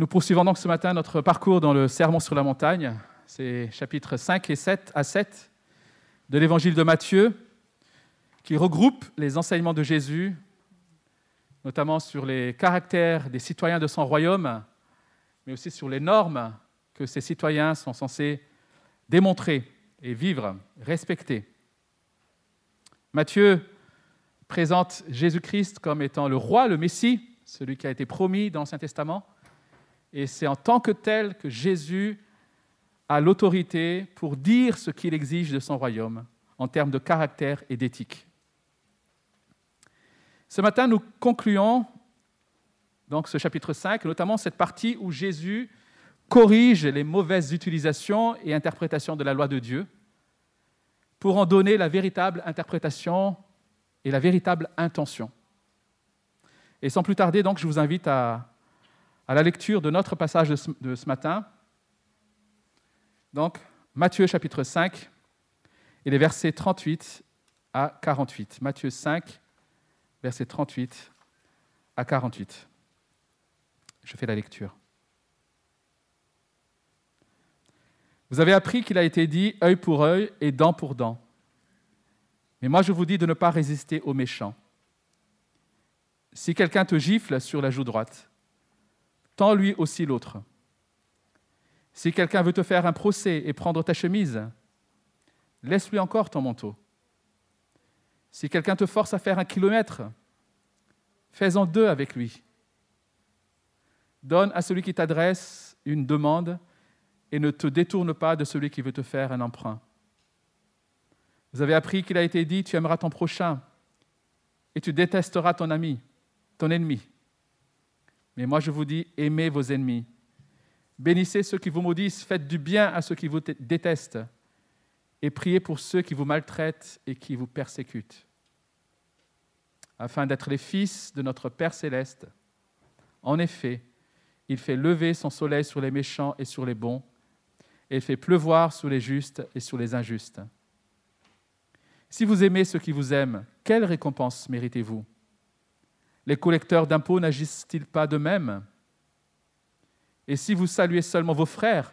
Nous poursuivons donc ce matin notre parcours dans le Sermon sur la montagne. C'est chapitres 5 et 7 à 7 de l'évangile de Matthieu qui regroupe les enseignements de Jésus, notamment sur les caractères des citoyens de son royaume, mais aussi sur les normes que ces citoyens sont censés démontrer et vivre, respecter. Matthieu présente Jésus-Christ comme étant le roi, le Messie, celui qui a été promis dans l'Ancien Testament, et c'est en tant que tel que Jésus a l'autorité pour dire ce qu'il exige de son royaume en termes de caractère et d'éthique. Ce matin, nous concluons donc ce chapitre 5, notamment cette partie où Jésus corrige les mauvaises utilisations et interprétations de la loi de Dieu pour en donner la véritable interprétation et la véritable intention. Et sans plus tarder, donc, je vous invite à à la lecture de notre passage de ce, matin. Donc, Matthieu chapitre 5 et les versets 38 à 48. Matthieu 5, versets 38 à 48. Je fais la lecture. Vous avez appris qu'il a été dit œil pour œil et dent pour dent. Mais moi je vous dis de ne pas résister aux méchants. Si quelqu'un te gifle sur la joue droite, tends lui aussi l'autre. Si quelqu'un veut te faire un procès et prendre ta chemise, laisse-lui encore ton manteau. Si quelqu'un te force à faire un kilomètre, fais-en deux avec lui. Donne à celui qui t'adresse une demande et ne te détourne pas de celui qui veut te faire un emprunt. Vous avez appris qu'il a été dit, tu aimeras ton prochain et tu détesteras ton ami, ton ennemi. Mais moi je vous dis, aimez vos ennemis. Bénissez ceux qui vous maudissent, faites du bien à ceux qui vous détestent, et priez pour ceux qui vous maltraitent et qui vous persécutent, afin d'être les fils de notre Père céleste. En effet, il fait lever son soleil sur les méchants et sur les bons, et il fait pleuvoir sur les justes et sur les injustes. Si vous aimez ceux qui vous aiment, quelle récompense méritez-vous? Les collecteurs d'impôts n'agissent-ils pas de même Et si vous saluez seulement vos frères,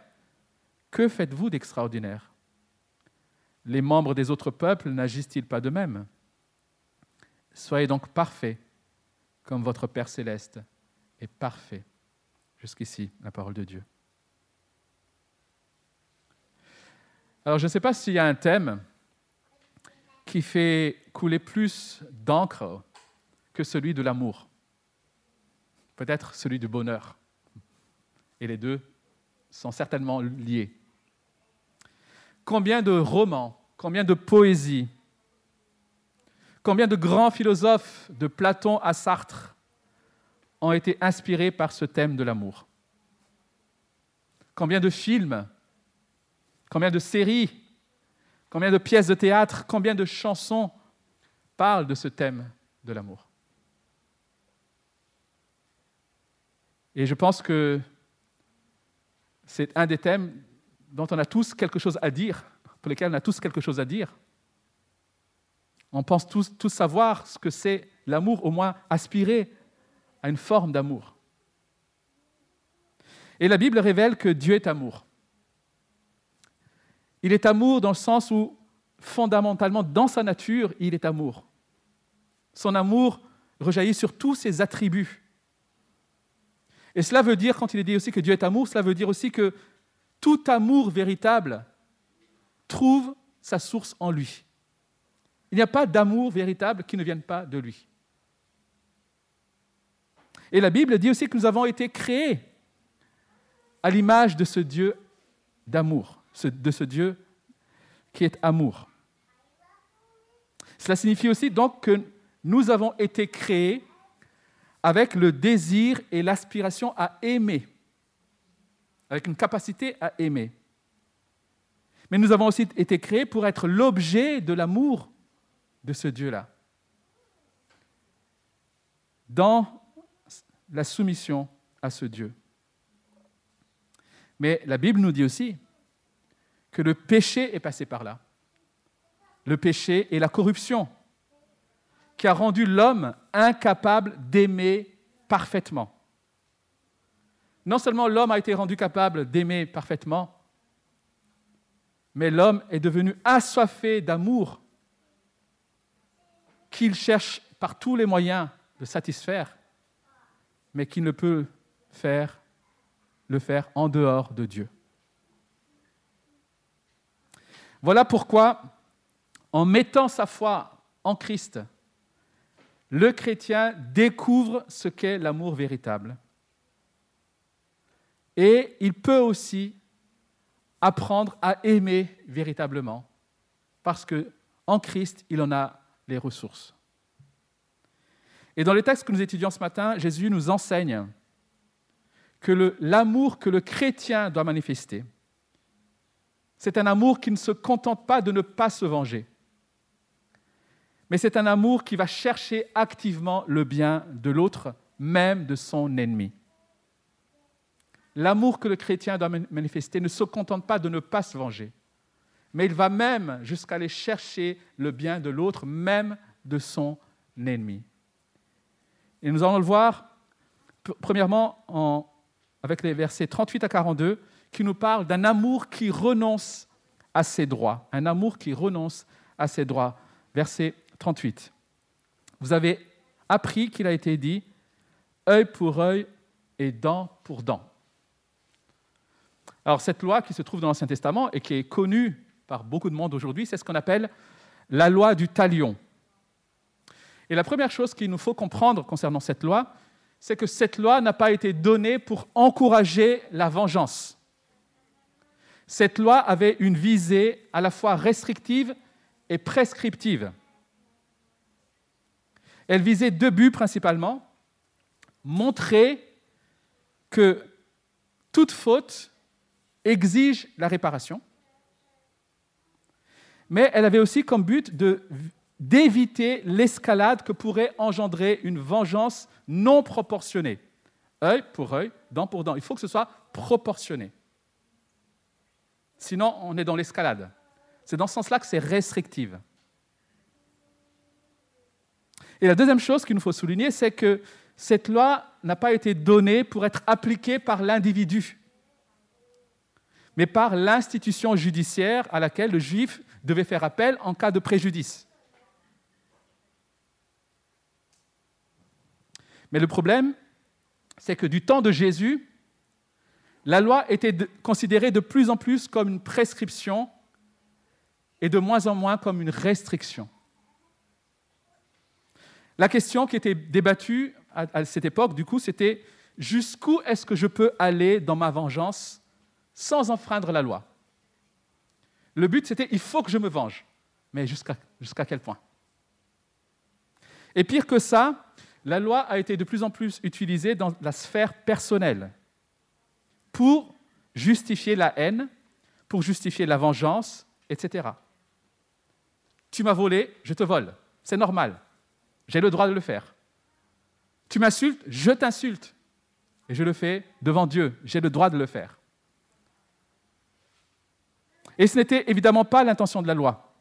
que faites-vous d'extraordinaire? Les membres des autres peuples n'agissent-ils pas de même Soyez donc parfaits, comme votre Père céleste est parfait. Jusqu'ici, la parole de Dieu. Alors, je ne sais pas s'il y a un thème qui fait couler plus d'encre que celui de l'amour, peut-être celui du bonheur. Et les deux sont certainement liés. Combien de romans, combien de poésies, combien de grands philosophes, de Platon à Sartre, ont été inspirés par ce thème de l'amour? Combien de films, combien de séries, combien de pièces de théâtre, combien de chansons parlent de ce thème de l'amour? Et je pense que c'est un des thèmes dont on a tous quelque chose à dire, pour lesquels on a tous quelque chose à dire. On pense tous, savoir ce que c'est l'amour, au moins aspirer à une forme d'amour. Et la Bible révèle que Dieu est amour. Il est amour dans le sens où, fondamentalement, dans sa nature, il est amour. Son amour rejaillit sur tous ses attributs. Et cela veut dire, quand il est dit aussi que Dieu est amour, cela veut dire aussi que tout amour véritable trouve sa source en lui. Il n'y a pas d'amour véritable qui ne vienne pas de lui. Et la Bible dit aussi que nous avons été créés à l'image de ce Dieu d'amour, de ce Dieu qui est amour. Cela signifie aussi donc que nous avons été créés avec le désir et l'aspiration à aimer, avec une capacité à aimer. Mais nous avons aussi été créés pour être l'objet de l'amour de ce Dieu-là, dans la soumission à ce Dieu. Mais la Bible nous dit aussi que le péché est passé par là. Le péché et la corruption qui a rendu l'homme incapable d'aimer parfaitement. non seulement l'homme a été rendu capable d'aimer parfaitement, mais l'homme est devenu assoiffé d'amour qu'il cherche par tous les moyens de satisfaire, mais qu'il ne peut faire, le faire en dehors de Dieu. Voilà pourquoi, en mettant sa foi en Christ, le chrétien découvre ce qu'est l'amour véritable. Et il peut aussi apprendre à aimer véritablement, parce que en Christ, il en a les ressources. Et dans les textes que nous étudions ce matin, Jésus nous enseigne que l'amour que le chrétien doit manifester, c'est un amour qui ne se contente pas de ne pas se venger, mais c'est un amour qui va chercher activement le bien de l'autre, même de son ennemi. L'amour que le chrétien doit manifester ne se contente pas de ne pas se venger, mais il va même jusqu'à aller chercher le bien de l'autre, même de son ennemi. Et nous allons le voir, premièrement, avec les versets 38 à 42, qui nous parlent d'un amour qui renonce à ses droits. Un amour qui renonce à ses droits. Verset 38. Vous avez appris qu'il a été dit œil pour œil et dent pour dent. Alors cette loi qui se trouve dans l'Ancien Testament et qui est connue par beaucoup de monde aujourd'hui, c'est ce qu'on appelle la loi du talion. Et la première chose qu'il nous faut comprendre concernant cette loi, c'est que cette loi n'a pas été donnée pour encourager la vengeance. Cette loi avait une visée à la fois restrictive et prescriptive. Elle visait deux buts principalement. Montrer que toute faute exige la réparation, mais elle avait aussi comme but d'éviter l'escalade que pourrait engendrer une vengeance non proportionnée. œil pour œil, dent pour dent. Il faut que ce soit proportionné. Sinon, on est dans l'escalade. C'est dans ce sens-là que c'est restrictive. Et la deuxième chose qu'il nous faut souligner, c'est que cette loi n'a pas été donnée pour être appliquée par l'individu, mais par l'institution judiciaire à laquelle le juif devait faire appel en cas de préjudice. Mais le problème, c'est que du temps de Jésus, la loi était considérée de plus en plus comme une prescription et de moins en moins comme une restriction. La question qui était débattue à, cette époque, du coup, c'était jusqu'où est-ce que je peux aller dans ma vengeance sans enfreindre la loi? Le but, c'était il faut que je me venge. Mais jusqu'à quel point? Et pire que ça, la loi a été de plus en plus utilisée dans la sphère personnelle pour justifier la haine, pour justifier la vengeance, etc. Tu m'as volé, je te vole. C'est normal. J'ai le droit de le faire. Tu m'insultes, je t'insulte. Et je le fais devant Dieu. J'ai le droit de le faire. Et ce n'était évidemment pas l'intention de la loi.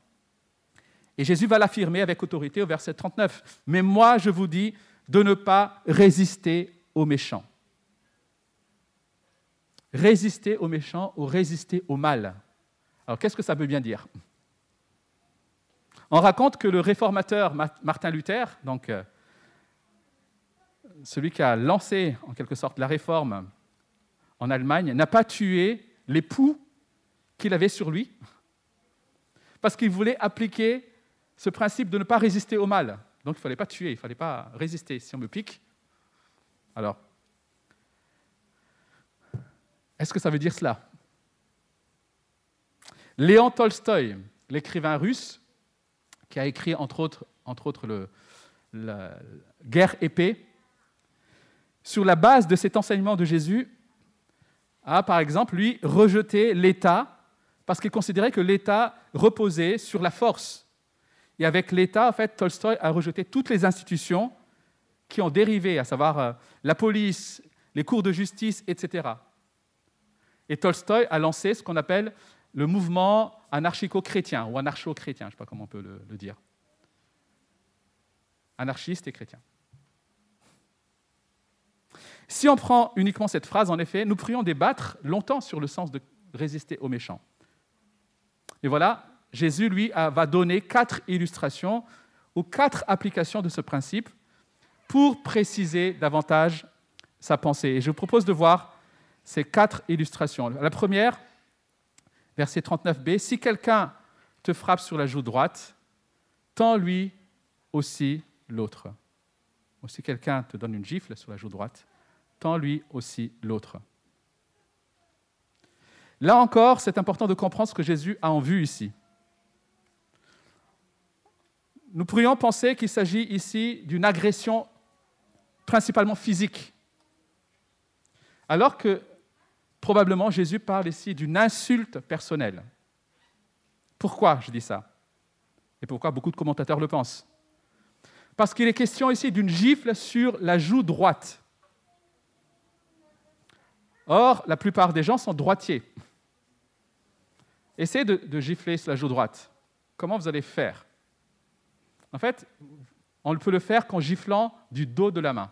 Et Jésus va l'affirmer avec autorité au verset 39. Mais moi, je vous dis de ne pas résister aux méchants. Résister aux méchants ou résister au mal. Alors qu'est-ce que ça veut bien dire? On raconte que le réformateur Martin Luther, euh, celui qui a lancé en quelque sorte la réforme en Allemagne, n'a pas tué l'époux qu'il avait sur lui, parce qu'il voulait appliquer ce principe de ne pas résister au mal. Donc il ne fallait pas tuer, il ne fallait pas résister. Si on me pique, alors, est-ce que ça veut dire cela? Léon Tolstoï, l'écrivain russe, qui a écrit entre autres, entre autres le, la Guerre épée, sur la base de cet enseignement de Jésus, a par exemple, lui, rejeté l'État parce qu'il considérait que l'État reposait sur la force. Et avec l'État, en fait, Tolstoï a rejeté toutes les institutions qui ont dérivé, à savoir euh, la police, les cours de justice, etc. Et Tolstoï a lancé ce qu'on appelle le mouvement anarchico-chrétien ou anarcho-chrétien, je ne sais pas comment on peut le, dire. Anarchiste et chrétien. Si on prend uniquement cette phrase, en effet, nous pourrions débattre longtemps sur le sens de résister aux méchants. Et voilà, Jésus, lui, va donner quatre illustrations ou quatre applications de ce principe pour préciser davantage sa pensée. Et je vous propose de voir ces quatre illustrations. La première, verset 39b, si quelqu'un te frappe sur la joue droite, tends-lui aussi l'autre. Ou si quelqu'un te donne une gifle sur la joue droite, tends-lui aussi l'autre. Là encore, c'est important de comprendre ce que Jésus a en vue ici. Nous pourrions penser qu'il s'agit ici d'une agression principalement physique, alors que probablement Jésus parle ici d'une insulte personnelle. Pourquoi je dis ça? Et pourquoi beaucoup de commentateurs le pensent? Parce qu'il est question ici d'une gifle sur la joue droite. Or, la plupart des gens sont droitiers. Essayez de, gifler sur la joue droite. Comment vous allez faire? En fait, on peut le faire qu'en giflant du dos de la main.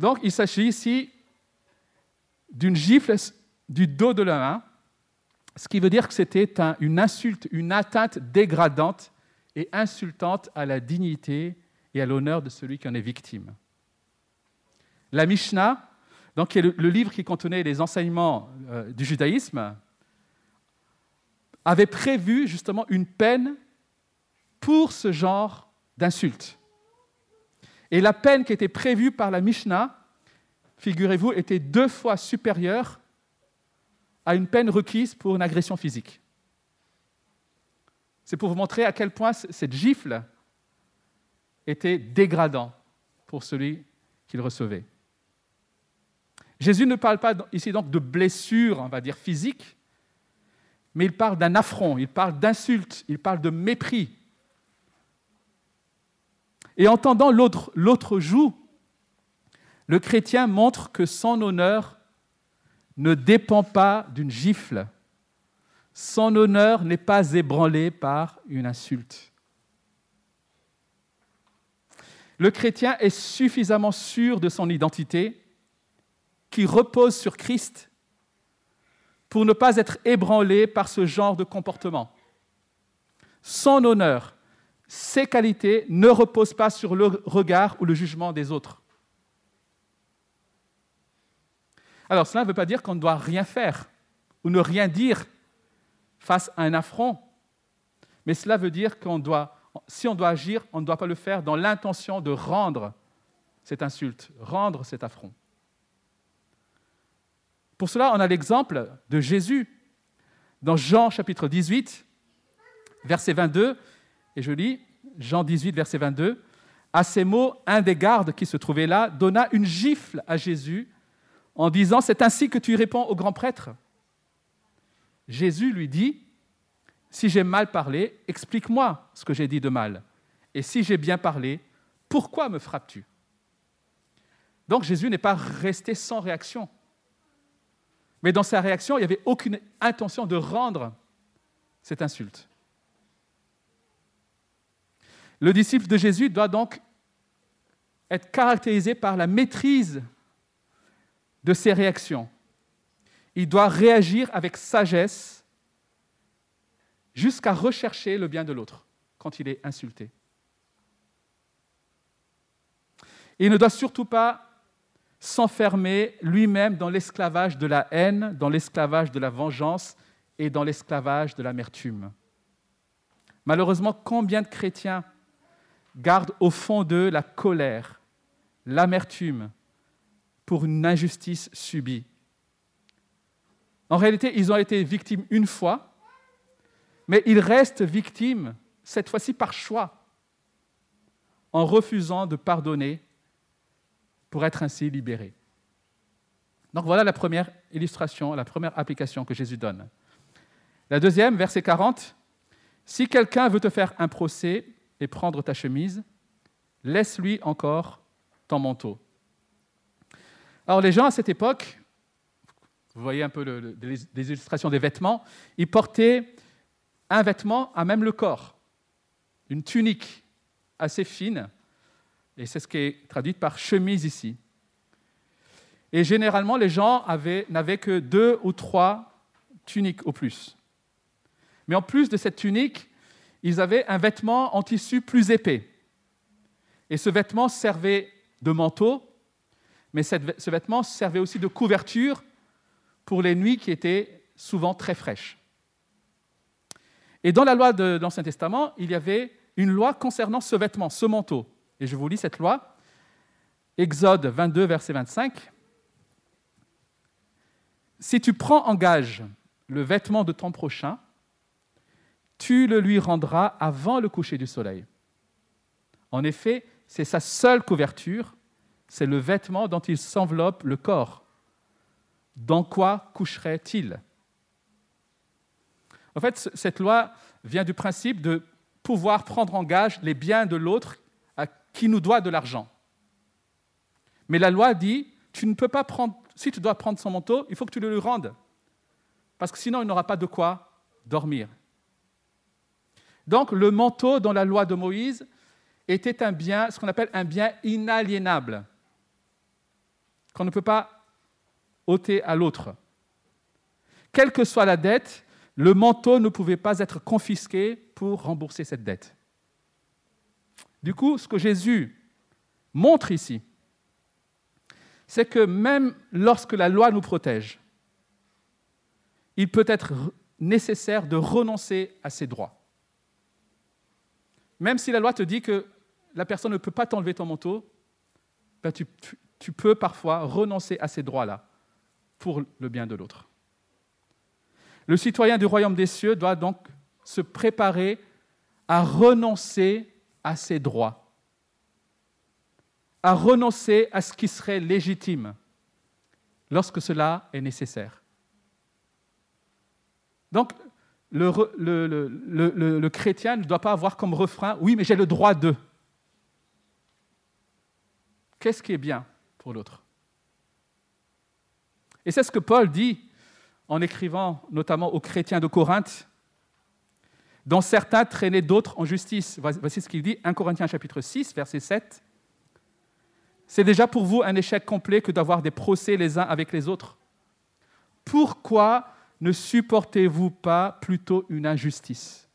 Donc, il s'agit ici d'une gifle du dos de la main, ce qui veut dire que c'était une insulte, une atteinte dégradante et insultante à la dignité et à l'honneur de celui qui en est victime. La Mishnah, donc, qui est le, livre qui contenait les enseignements euh, du judaïsme, avait prévu justement une peine pour ce genre d'insulte. Et la peine qui était prévue par la Mishnah, figurez-vous, était deux fois supérieure à une peine requise pour une agression physique. C'est pour vous montrer à quel point cette gifle était dégradant pour celui qu'il recevait. Jésus ne parle pas ici donc de blessure, on va dire physique, mais il parle d'un affront, il parle d'insulte, il parle de mépris, et en tendant l'autre joue, le chrétien montre que son honneur ne dépend pas d'une gifle. Son honneur n'est pas ébranlé par une insulte. Le chrétien est suffisamment sûr de son identité, qui repose sur Christ, pour ne pas être ébranlé par ce genre de comportement. Son honneur ses qualités ne reposent pas sur le regard ou le jugement des autres. Alors cela ne veut pas dire qu'on ne doit rien faire ou ne rien dire face à un affront, mais cela veut dire qu'on doit, si on doit agir, on ne doit pas le faire dans l'intention de rendre cette insulte, rendre cet affront. Pour cela, on a l'exemple de Jésus dans Jean chapitre 18, verset 22. Et je lis Jean 18, verset 22. À ces mots, un des gardes qui se trouvait là donna une gifle à Jésus en disant C'est ainsi que tu réponds au grand prêtre Jésus lui dit Si j'ai mal parlé, explique-moi ce que j'ai dit de mal. Et si j'ai bien parlé, pourquoi me frappes-tu? Donc Jésus n'est pas resté sans réaction. Mais dans sa réaction, il n'y avait aucune intention de rendre cette insulte. Le disciple de Jésus doit donc être caractérisé par la maîtrise de ses réactions. Il doit réagir avec sagesse jusqu'à rechercher le bien de l'autre quand il est insulté. Il ne doit surtout pas s'enfermer lui-même dans l'esclavage de la haine, dans l'esclavage de la vengeance et dans l'esclavage de l'amertume. Malheureusement, combien de chrétiens gardent au fond d'eux la colère, l'amertume pour une injustice subie. En réalité, ils ont été victimes une fois, mais ils restent victimes, cette fois-ci par choix, en refusant de pardonner pour être ainsi libérés. Donc voilà la première illustration, la première application que Jésus donne. La deuxième, verset 40, Si quelqu'un veut te faire un procès, et prendre ta chemise, laisse-lui encore ton manteau. Alors les gens à cette époque, vous voyez un peu des illustrations des vêtements, ils portaient un vêtement à même le corps, une tunique assez fine Et c'est ce qui est traduit par chemise ici. Et généralement, les gens n'avaient que deux ou trois tuniques au plus. Mais en plus de cette tunique, ils avaient un vêtement en tissu plus épais. Et ce vêtement servait de manteau, mais ce vêtement servait aussi de couverture pour les nuits qui étaient souvent très fraîches. Et dans la loi de, l'Ancien Testament, il y avait une loi concernant ce vêtement, ce manteau. Et je vous lis cette loi. Exode 22, verset 25. Si tu prends en gage le vêtement de ton prochain, tu le lui rendras avant le coucher du soleil. En effet, c'est sa seule couverture, c'est le vêtement dont il s'enveloppe le corps. Dans quoi coucherait-il? En fait, cette loi vient du principe de pouvoir prendre en gage les biens de l'autre à qui nous doit de l'argent. Mais la loi dit, tu ne peux pas prendre, si tu dois prendre son manteau, il faut que tu le lui rendes. Parce que sinon, il n'aura pas de quoi dormir. Donc le manteau dans la loi de Moïse était un bien, ce qu'on appelle un bien inaliénable, qu'on ne peut pas ôter à l'autre. Quelle que soit la dette, le manteau ne pouvait pas être confisqué pour rembourser cette dette. Du coup, ce que Jésus montre ici, c'est que même lorsque la loi nous protège, il peut être nécessaire de renoncer à ses droits. Même si la loi te dit que la personne ne peut pas t'enlever ton manteau, ben tu, peux parfois renoncer à ces droits-là pour le bien de l'autre. Le citoyen du royaume des cieux doit donc se préparer à renoncer à ses droits, à renoncer à ce qui serait légitime lorsque cela est nécessaire. Donc, le, chrétien ne doit pas avoir comme refrain Oui, mais j'ai le droit de. Qu'est-ce qui est bien pour l'autre? Et c'est ce que Paul dit en écrivant notamment aux chrétiens de Corinthe, dont certains traînaient d'autres en justice. Voici ce qu'il dit, 1 Corinthiens chapitre 6, verset 7. C'est déjà pour vous un échec complet que d'avoir des procès les uns avec les autres. Pourquoi ne supportez-vous pas plutôt une injustice?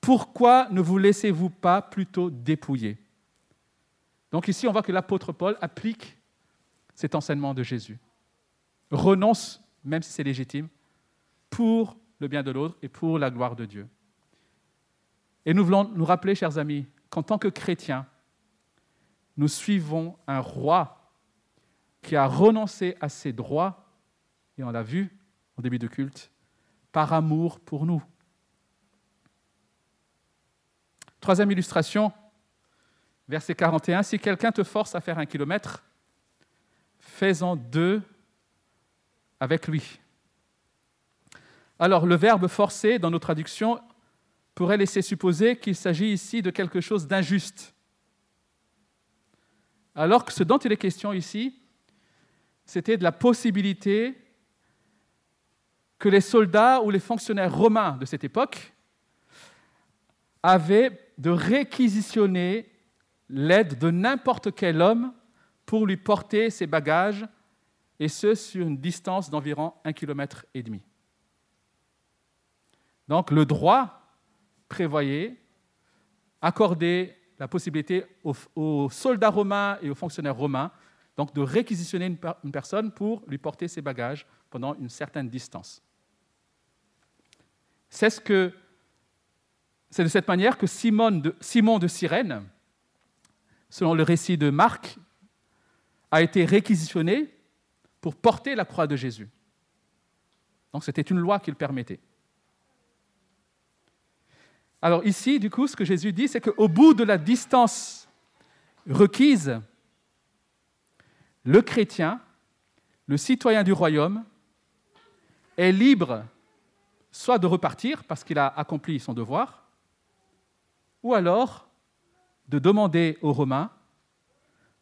Pourquoi ne vous laissez-vous pas plutôt dépouiller? Donc ici, on voit que l'apôtre Paul applique cet enseignement de Jésus. Renonce, même si c'est légitime, pour le bien de l'autre et pour la gloire de Dieu. Et nous voulons nous rappeler, chers amis, qu'en tant que chrétiens, nous suivons un roi qui a renoncé à ses droits, et on l'a vu, en début de culte, par amour pour nous. Troisième illustration, verset 41, si quelqu'un te force à faire un kilomètre, fais-en deux avec lui. Alors le verbe forcer dans nos traductions pourrait laisser supposer qu'il s'agit ici de quelque chose d'injuste. Alors que ce dont il est question ici, c'était de la possibilité que les soldats ou les fonctionnaires romains de cette époque avaient de réquisitionner l'aide de n'importe quel homme pour lui porter ses bagages, et ce sur une distance d'environ un kilomètre et demi. Donc le droit prévoyait accorder la possibilité aux, soldats romains et aux fonctionnaires romains de réquisitionner une personne pour lui porter ses bagages pendant une certaine distance. C'est de cette manière que Simon de, Simon de Cyrène, selon le récit de Marc, a été réquisitionné pour porter la croix de Jésus. Donc c'était une loi qui le permettait. Alors ici, du coup, ce que Jésus dit, c'est qu'au bout de la distance requise, le chrétien, le citoyen du royaume, est libre soit de repartir parce qu'il a accompli son devoir, ou alors de demander aux Romains,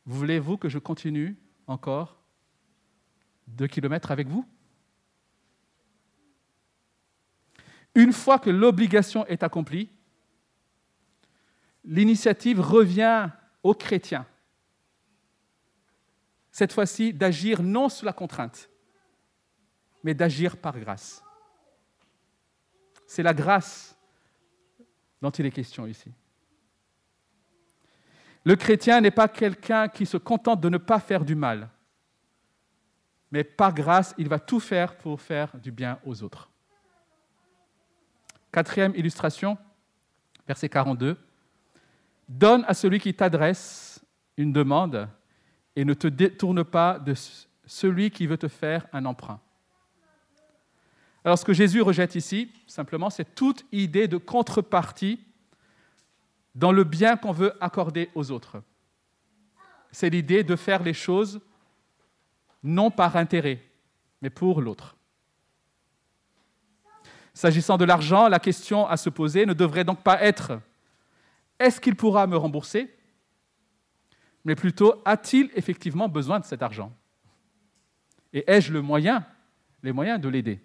voulez-vous que je continue encore deux kilomètres avec vous? Une fois que l'obligation est accomplie, l'initiative revient aux chrétiens, cette fois-ci, d'agir non sous la contrainte, mais d'agir par grâce. C'est la grâce dont il est question ici. Le chrétien n'est pas quelqu'un qui se contente de ne pas faire du mal, mais par grâce, il va tout faire pour faire du bien aux autres. Quatrième illustration, verset 42. Donne à celui qui t'adresse une demande et ne te détourne pas de celui qui veut te faire un emprunt. Alors ce que Jésus rejette ici, simplement, c'est toute idée de contrepartie dans le bien qu'on veut accorder aux autres. C'est l'idée de faire les choses non par intérêt, mais pour l'autre. S'agissant de l'argent, la question à se poser ne devrait donc pas être est-ce qu'il pourra me rembourser mais plutôt a-t-il effectivement besoin de cet argent? Et ai-je le moyen, les moyens de l'aider?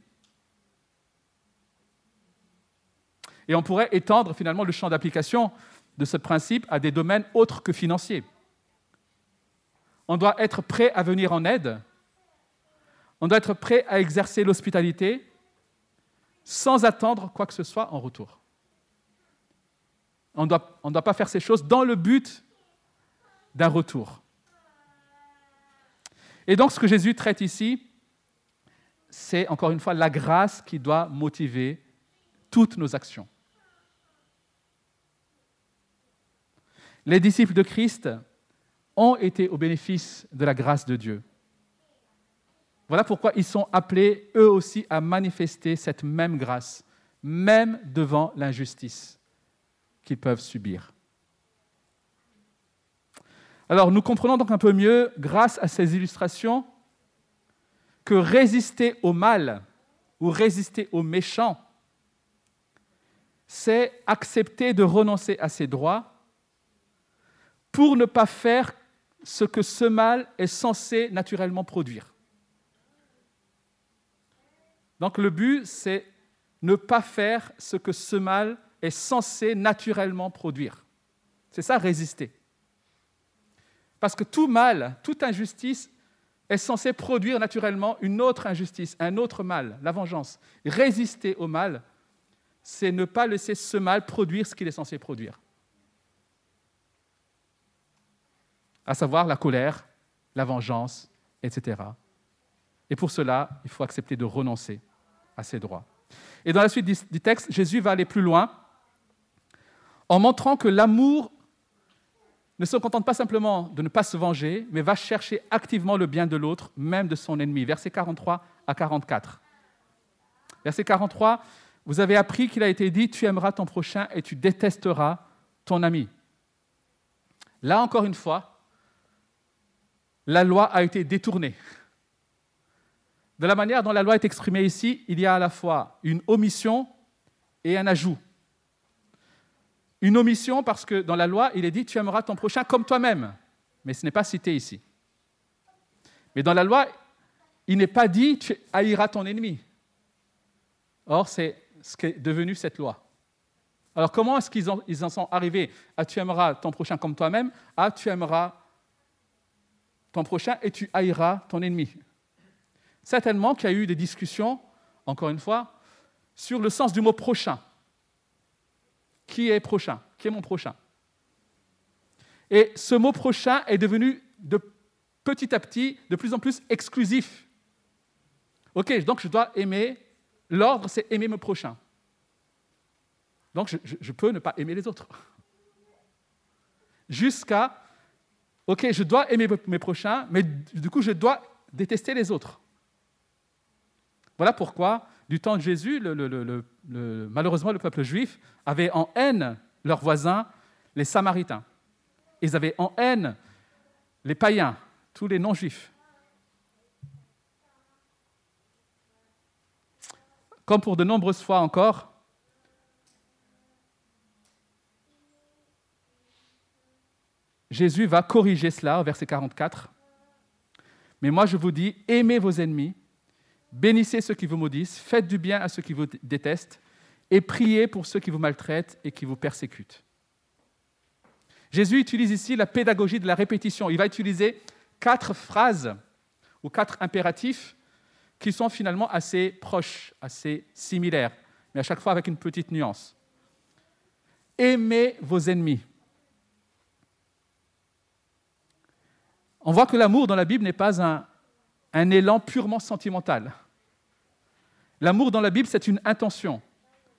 Et on pourrait étendre finalement le champ d'application de ce principe à des domaines autres que financiers. On doit être prêt à venir en aide, on doit être prêt à exercer l'hospitalité sans attendre quoi que ce soit en retour. On ne doit, pas faire ces choses dans le but d'un retour. Et donc ce que Jésus traite ici, c'est encore une fois la grâce qui doit motiver toutes nos actions. Les disciples de Christ ont été au bénéfice de la grâce de Dieu. Voilà pourquoi ils sont appelés eux aussi à manifester cette même grâce, même devant l'injustice qu'ils peuvent subir. Alors nous comprenons donc un peu mieux, grâce à ces illustrations, que résister au mal ou résister au méchant, c'est accepter de renoncer à ses droits pour ne pas faire ce que ce mal est censé naturellement produire. Donc le but, c'est ne pas faire ce que ce mal est censé naturellement produire. C'est ça, résister. Parce que tout mal, toute injustice est censé produire naturellement une autre injustice, un autre mal, la vengeance. Résister au mal, c'est ne pas laisser ce mal produire ce qu'il est censé produire. À savoir la colère, la vengeance, etc. Et pour cela, il faut accepter de renoncer à ses droits. Et dans la suite du texte, Jésus va aller plus loin en montrant que l'amour ne se contente pas simplement de ne pas se venger, mais va chercher activement le bien de l'autre, même de son ennemi. Verset 43 à 44. Verset 43, vous avez appris qu'il a été dit, tu aimeras ton prochain et tu détesteras ton ami. Là encore une fois, la loi a été détournée. De la manière dont la loi est exprimée ici, il y a à la fois une omission et un ajout. Une omission parce que dans la loi, il est dit tu aimeras ton prochain comme toi-même. Mais ce n'est pas cité ici. Mais dans la loi, il n'est pas dit tu haïras ton ennemi. Or, c'est ce qui est devenu cette loi. Alors, comment est-ce qu'ils en, sont arrivés à tu aimeras ton prochain comme toi-même? À tu aimeras ton prochain et tu haïras ton ennemi Certainement qu'il y a eu des discussions, encore une fois, sur le sens du mot prochain. Qui est prochain? Qui est mon prochain? Et ce mot prochain est devenu de petit à petit de plus en plus exclusif. Ok, donc je dois aimer, l'ordre c'est aimer mon prochain. Donc je, je, peux ne pas aimer les autres. Jusqu'à, ok, je dois aimer mes prochains, mais du coup je dois détester les autres. Voilà pourquoi du temps de Jésus, malheureusement, le peuple juif avait en haine leurs voisins, les Samaritains. Ils avaient en haine les païens, tous les non-juifs. Comme pour de nombreuses fois encore, Jésus va corriger cela au verset 44. Mais moi je vous dis, aimez vos ennemis, Bénissez ceux qui vous maudissent, faites du bien à ceux qui vous détestent, et priez pour ceux qui vous maltraitent et qui vous persécutent. Jésus utilise ici la pédagogie de la répétition. Il va utiliser quatre phrases ou quatre impératifs qui sont finalement assez proches, assez similaires, mais à chaque fois avec une petite nuance. Aimez vos ennemis. On voit que l'amour dans la Bible n'est pas un, un élan purement sentimental. L'amour dans la Bible, c'est une intention,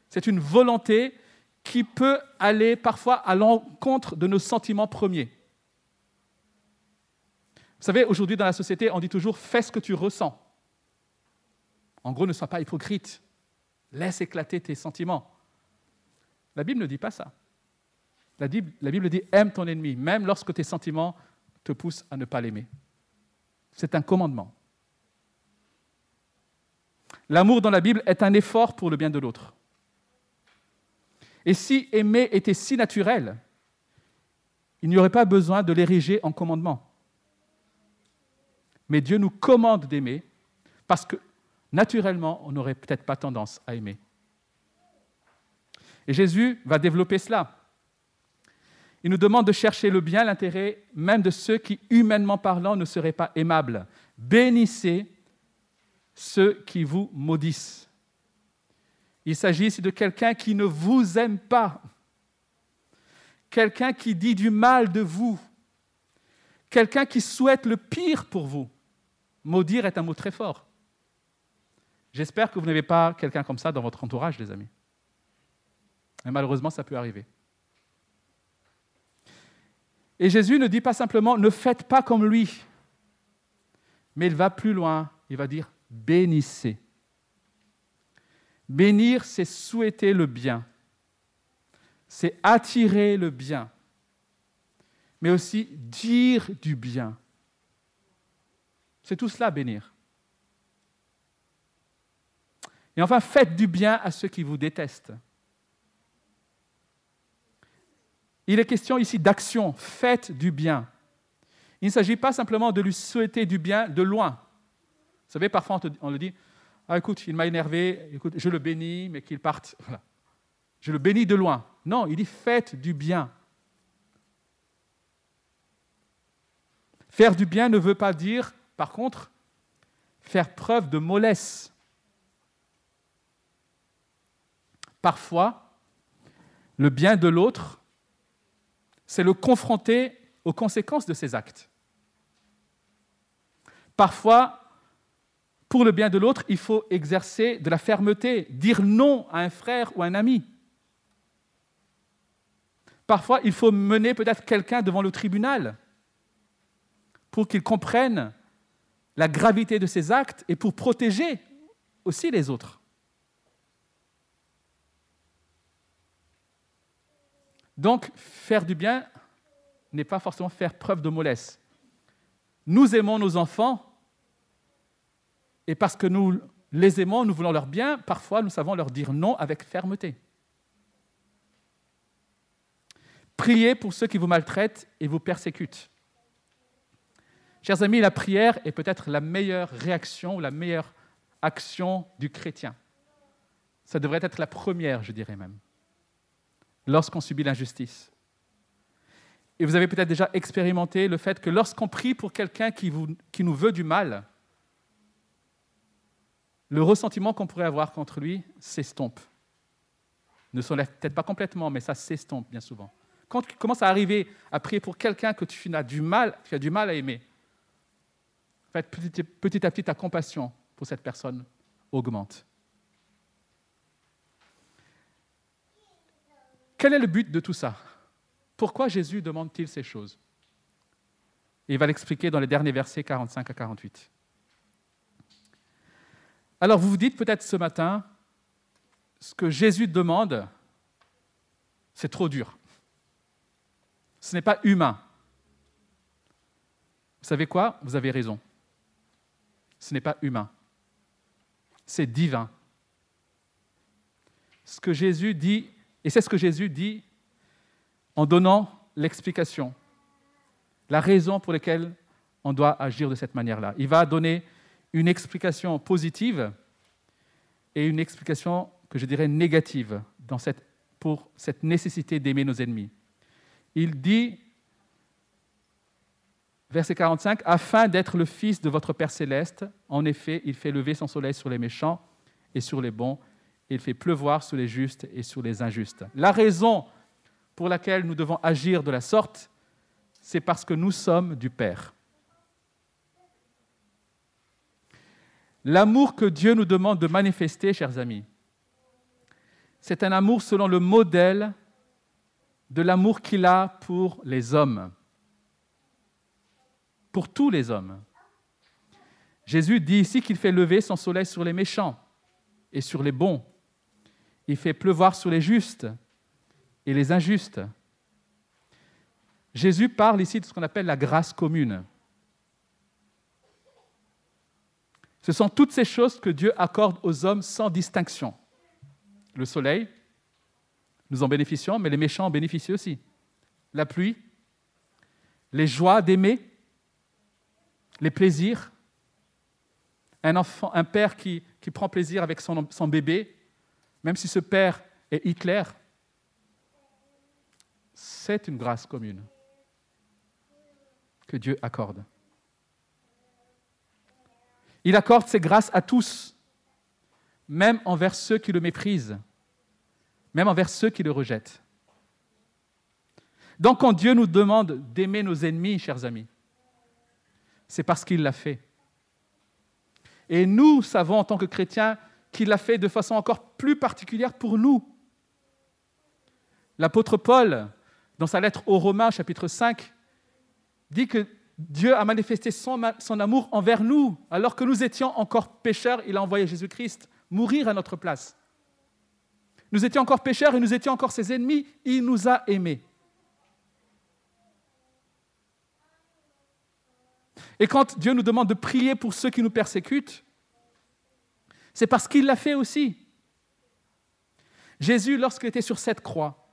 c'est une volonté qui peut aller parfois à l'encontre de nos sentiments premiers. Vous savez, aujourd'hui dans la société, on dit toujours fais ce que tu ressens. En gros, ne sois pas hypocrite. Laisse éclater tes sentiments. La Bible ne dit pas ça. La Bible, la Bible dit aime ton ennemi, même lorsque tes sentiments te poussent à ne pas l'aimer. C'est un commandement. L'amour dans la Bible est un effort pour le bien de l'autre. Et si aimer était si naturel, il n'y aurait pas besoin de l'ériger en commandement. Mais Dieu nous commande d'aimer parce que naturellement, on n'aurait peut-être pas tendance à aimer. Et Jésus va développer cela. Il nous demande de chercher le bien, l'intérêt même de ceux qui, humainement parlant, ne seraient pas aimables. Bénissez ceux qui vous maudissent. Il s'agit ici de quelqu'un qui ne vous aime pas, quelqu'un qui dit du mal de vous, quelqu'un qui souhaite le pire pour vous. Maudire est un mot très fort. J'espère que vous n'avez pas quelqu'un comme ça dans votre entourage, les amis. Et malheureusement, ça peut arriver. Et Jésus ne dit pas simplement ne faites pas comme lui, mais il va plus loin. Il va dire bénissez. Bénir, c'est souhaiter le bien, c'est attirer le bien, mais aussi dire du bien. C'est tout cela, bénir. Et enfin, faites du bien à ceux qui vous détestent. Il est question ici d'action, faites du bien. Il ne s'agit pas simplement de lui souhaiter du bien de loin. Vous savez, parfois on, le dit, ah, écoute, il m'a énervé, écoute, je le bénis, mais qu'il parte. Je le bénis de loin. Non, il dit faites du bien. Faire du bien ne veut pas dire, par contre, faire preuve de mollesse. Parfois, le bien de l'autre, c'est le confronter aux conséquences de ses actes. Parfois, pour le bien de l'autre, il faut exercer de la fermeté, dire non à un frère ou un ami. Parfois, il faut mener peut-être quelqu'un devant le tribunal pour qu'il comprenne la gravité de ses actes et pour protéger aussi les autres. Donc, faire du bien n'est pas forcément faire preuve de mollesse. Nous aimons nos enfants et parce que nous les aimons, nous voulons leur bien, parfois nous savons leur dire non avec fermeté. Priez pour ceux qui vous maltraitent et vous persécutent. Chers amis, la prière est peut-être la meilleure réaction ou la meilleure action du chrétien. Ça devrait être la première, je dirais même, lorsqu'on subit l'injustice. Et vous avez peut-être déjà expérimenté le fait que lorsqu'on prie pour quelqu'un qui, nous veut du mal, le ressentiment qu'on pourrait avoir contre lui s'estompe. Ne s'enlève peut-être pas complètement, mais ça s'estompe bien souvent. Quand tu commences à arriver à prier pour quelqu'un que tu as du mal, tu as du mal à aimer, petit, petit à petit ta compassion pour cette personne augmente. Quel est le but de tout ça? Pourquoi Jésus demande-t-il ces choses? Il va l'expliquer dans les derniers versets 45 à 48. Alors vous vous dites peut-être ce matin, ce que Jésus demande, c'est trop dur. Ce n'est pas humain. Vous savez quoi? Vous avez raison. Ce n'est pas humain. C'est divin. Ce que Jésus dit, et c'est ce que Jésus dit en donnant l'explication, la raison pour laquelle on doit agir de cette manière-là. Il va donner une explication positive et une explication que je dirais négative dans cette, pour cette nécessité d'aimer nos ennemis. Il dit, verset 45, afin d'être le fils de votre Père céleste, en effet, il fait lever son soleil sur les méchants et sur les bons, il fait pleuvoir sur les justes et sur les injustes. La raison pour laquelle nous devons agir de la sorte, c'est parce que nous sommes du Père. L'amour que Dieu nous demande de manifester, chers amis, c'est un amour selon le modèle de l'amour qu'il a pour les hommes, pour tous les hommes. Jésus dit ici qu'il fait lever son soleil sur les méchants et sur les bons. Il fait pleuvoir sur les justes et les injustes. Jésus parle ici de ce qu'on appelle la grâce commune. Ce sont toutes ces choses que Dieu accorde aux hommes sans distinction. Le soleil, nous en bénéficions, mais les méchants en bénéficient aussi. La pluie, les joies d'aimer, les plaisirs. Un, enfant, un père qui, prend plaisir avec son bébé, même si ce père est Hitler, c'est une grâce commune que Dieu accorde. Il accorde ses grâces à tous, même envers ceux qui le méprisent, même envers ceux qui le rejettent. Donc quand Dieu nous demande d'aimer nos ennemis, chers amis, c'est parce qu'il l'a fait. Et nous savons en tant que chrétiens qu'il l'a fait de façon encore plus particulière pour nous. L'apôtre Paul, dans sa lettre aux Romains, chapitre 5, dit que Dieu a manifesté son, son, amour envers nous. Alors que nous étions encore pécheurs, il a envoyé Jésus-Christ mourir à notre place. Nous étions encore pécheurs et nous étions encore ses ennemis. Il nous a aimés. Et quand Dieu nous demande de prier pour ceux qui nous persécutent, c'est parce qu'il l'a fait aussi. Jésus, lorsqu'il était sur cette croix,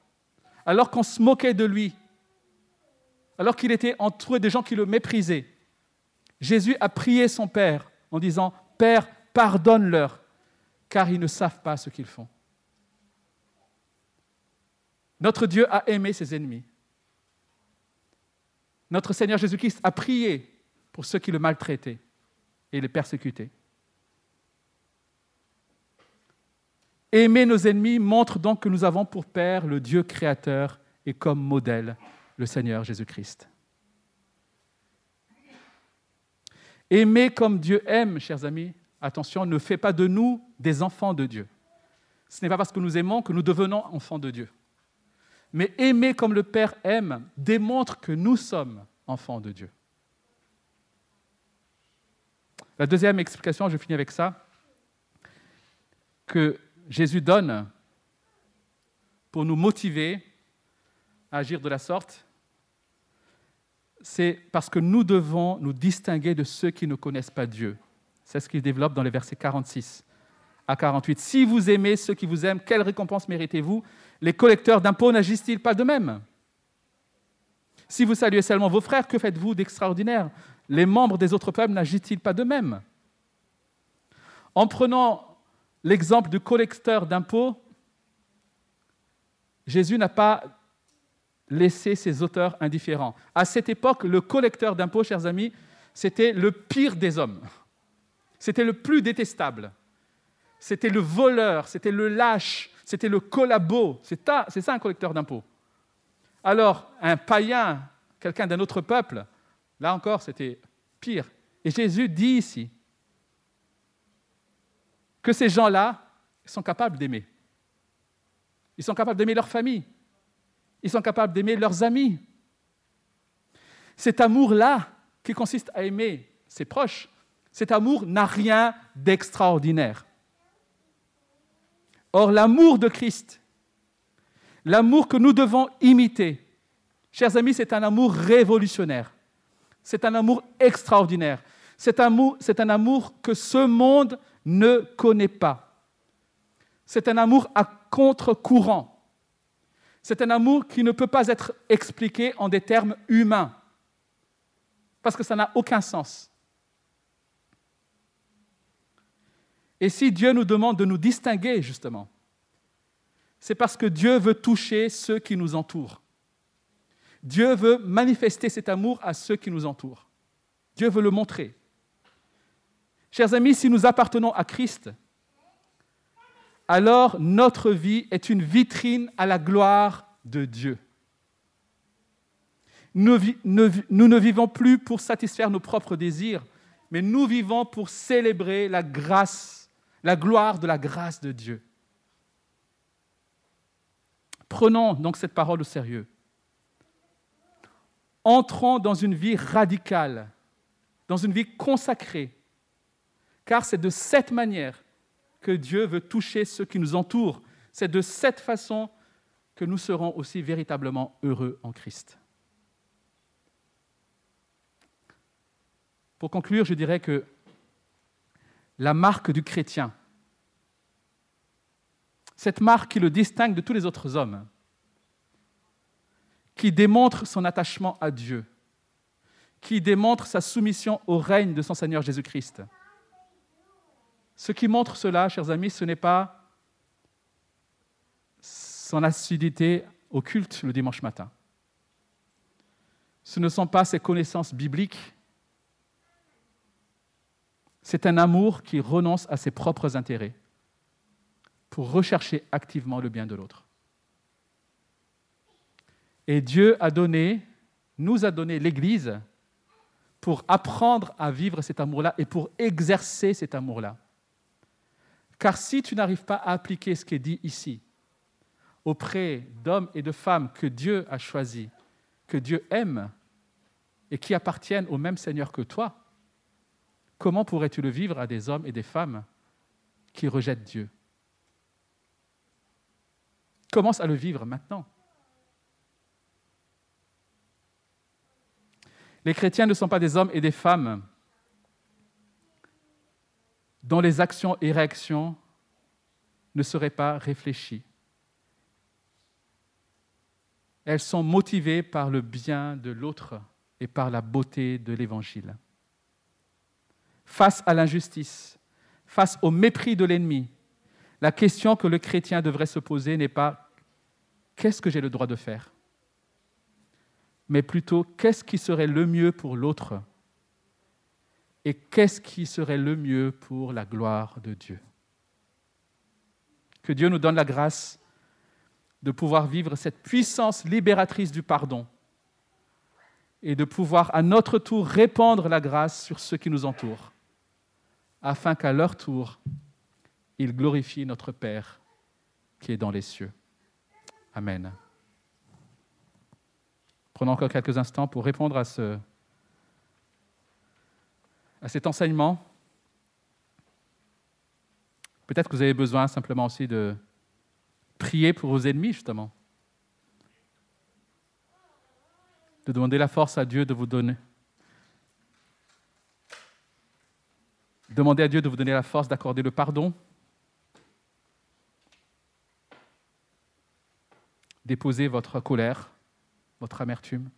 alors qu'on se moquait de lui, alors qu'il était entouré de gens qui le méprisaient, Jésus a prié son Père en disant, Père, pardonne-leur, car ils ne savent pas ce qu'ils font. Notre Dieu a aimé ses ennemis. Notre Seigneur Jésus-Christ a prié pour ceux qui le maltraitaient et les persécutaient. Aimer nos ennemis montre donc que nous avons pour Père le Dieu créateur et comme modèle le Seigneur Jésus-Christ. Aimer comme Dieu aime, chers amis, attention, ne fait pas de nous des enfants de Dieu. Ce n'est pas parce que nous aimons que nous devenons enfants de Dieu. Mais aimer comme le Père aime démontre que nous sommes enfants de Dieu. La deuxième explication, je finis avec ça, que Jésus donne pour nous motiver à agir de la sorte, c'est parce que nous devons nous distinguer de ceux qui ne connaissent pas Dieu. C'est ce qu'il développe dans les versets 46 à 48. Si vous aimez ceux qui vous aiment, quelle récompense méritez-vous? Les collecteurs d'impôts n'agissent-ils pas de même Si vous saluez seulement vos frères, que faites-vous d'extraordinaire? Les membres des autres peuples n'agissent-ils pas de même En prenant l'exemple du collecteur d'impôts, Jésus n'a pas laisser ses auteurs indifférents. À cette époque, le collecteur d'impôts, chers amis, c'était le pire des hommes. C'était le plus détestable. C'était le voleur, c'était le lâche, c'était le collabo. C'est ça un collecteur d'impôts. Alors, un païen, quelqu'un d'un autre peuple, là encore, c'était pire. Et Jésus dit ici que ces gens-là sont capables d'aimer. Ils sont capables d'aimer leur famille, ils sont capables d'aimer leurs amis. Cet amour-là, qui consiste à aimer ses proches, cet amour n'a rien d'extraordinaire. Or, l'amour de Christ, l'amour que nous devons imiter, chers amis, c'est un amour révolutionnaire. C'est un amour extraordinaire. C'est un, amour, un amour que ce monde ne connaît pas. C'est un amour à contre-courant. C'est un amour qui ne peut pas être expliqué en des termes humains, parce que ça n'a aucun sens. Et si Dieu nous demande de nous distinguer, justement, c'est parce que Dieu veut toucher ceux qui nous entourent. Dieu veut manifester cet amour à ceux qui nous entourent. Dieu veut le montrer. Chers amis, si nous appartenons à Christ, alors notre vie est une vitrine à la gloire de Dieu. Nous, ne vivons plus pour satisfaire nos propres désirs, mais nous vivons pour célébrer la grâce, la gloire de la grâce de Dieu. Prenons donc cette parole au sérieux. Entrons dans une vie radicale, dans une vie consacrée, car c'est de cette manière que Dieu veut toucher ceux qui nous entourent. C'est de cette façon que nous serons aussi véritablement heureux en Christ. Pour conclure, je dirais que la marque du chrétien, cette marque qui le distingue de tous les autres hommes, qui démontre son attachement à Dieu, qui démontre sa soumission au règne de son Seigneur Jésus-Christ. Ce qui montre cela, chers amis, ce n'est pas son assiduité au culte le dimanche matin. Ce ne sont pas ses connaissances bibliques c'est un amour qui renonce à ses propres intérêts pour rechercher activement le bien de l'autre. Et Dieu a donné, nous a donné l'Église pour apprendre à vivre cet amour-là et pour exercer cet amour-là. Car si tu n'arrives pas à appliquer ce qui est dit ici auprès d'hommes et de femmes que Dieu a choisis, que Dieu aime et qui appartiennent au même Seigneur que toi, Comment pourrais-tu le vivre à des hommes et des femmes qui rejettent Dieu? Commence à le vivre maintenant. Les chrétiens ne sont pas des hommes et des femmes dont les actions et réactions ne seraient pas réfléchies. Elles sont motivées par le bien de l'autre et par la beauté de l'Évangile. Face à l'injustice, face au mépris de l'ennemi, la question que le chrétien devrait se poser n'est pas qu'est-ce que j'ai le droit de faire, mais plutôt qu'est-ce qui serait le mieux pour l'autre? Et qu'est-ce qui serait le mieux pour la gloire de Dieu? Que Dieu nous donne la grâce de pouvoir vivre cette puissance libératrice du pardon et de pouvoir à notre tour répandre la grâce sur ceux qui nous entourent afin qu'à leur tour, ils glorifient notre Père qui est dans les cieux. Amen. Prenons encore quelques instants pour répondre à, ce, à cet enseignement. Peut-être que vous avez besoin simplement aussi de prier pour vos ennemis, justement. De demander la force à Dieu de vous donner, Demandez à Dieu de vous donner la force d'accorder le pardon. Déposez votre colère, votre amertume.